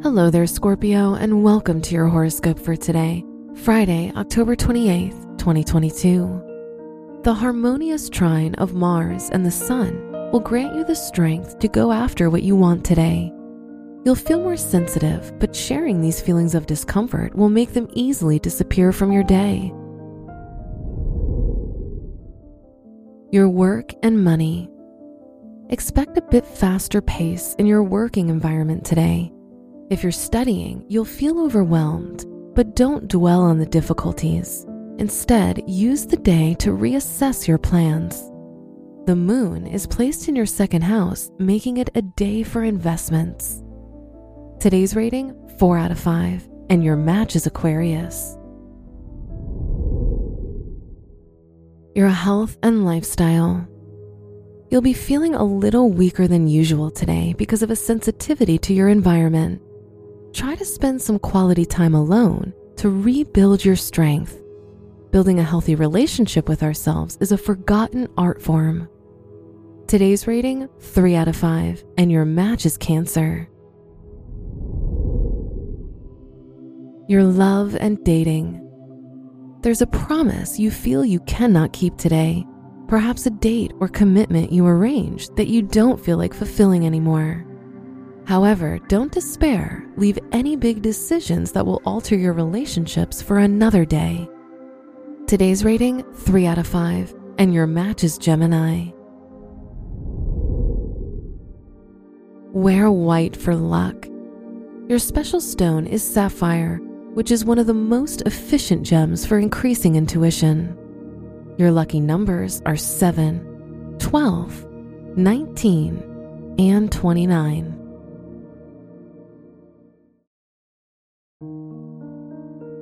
Hello there, Scorpio, and welcome to your horoscope for today, Friday, October 28th, 2022. The harmonious trine of Mars and the Sun will grant you the strength to go after what you want today. You'll feel more sensitive, but sharing these feelings of discomfort will make them easily disappear from your day. Your work and money. Expect a bit faster pace in your working environment today. If you're studying, you'll feel overwhelmed, but don't dwell on the difficulties. Instead, use the day to reassess your plans. The moon is placed in your second house, making it a day for investments. Today's rating 4 out of 5, and your match is Aquarius. Your health and lifestyle. You'll be feeling a little weaker than usual today because of a sensitivity to your environment try to spend some quality time alone to rebuild your strength. Building a healthy relationship with ourselves is a forgotten art form. Today's rating 3 out of 5, and your match is Cancer. Your love and dating. There's a promise you feel you cannot keep today, perhaps a date or commitment you arranged that you don't feel like fulfilling anymore. However, don't despair. Leave any big decisions that will alter your relationships for another day. Today's rating 3 out of 5, and your match is Gemini. Wear white for luck. Your special stone is sapphire, which is one of the most efficient gems for increasing intuition. Your lucky numbers are 7, 12, 19, and 29.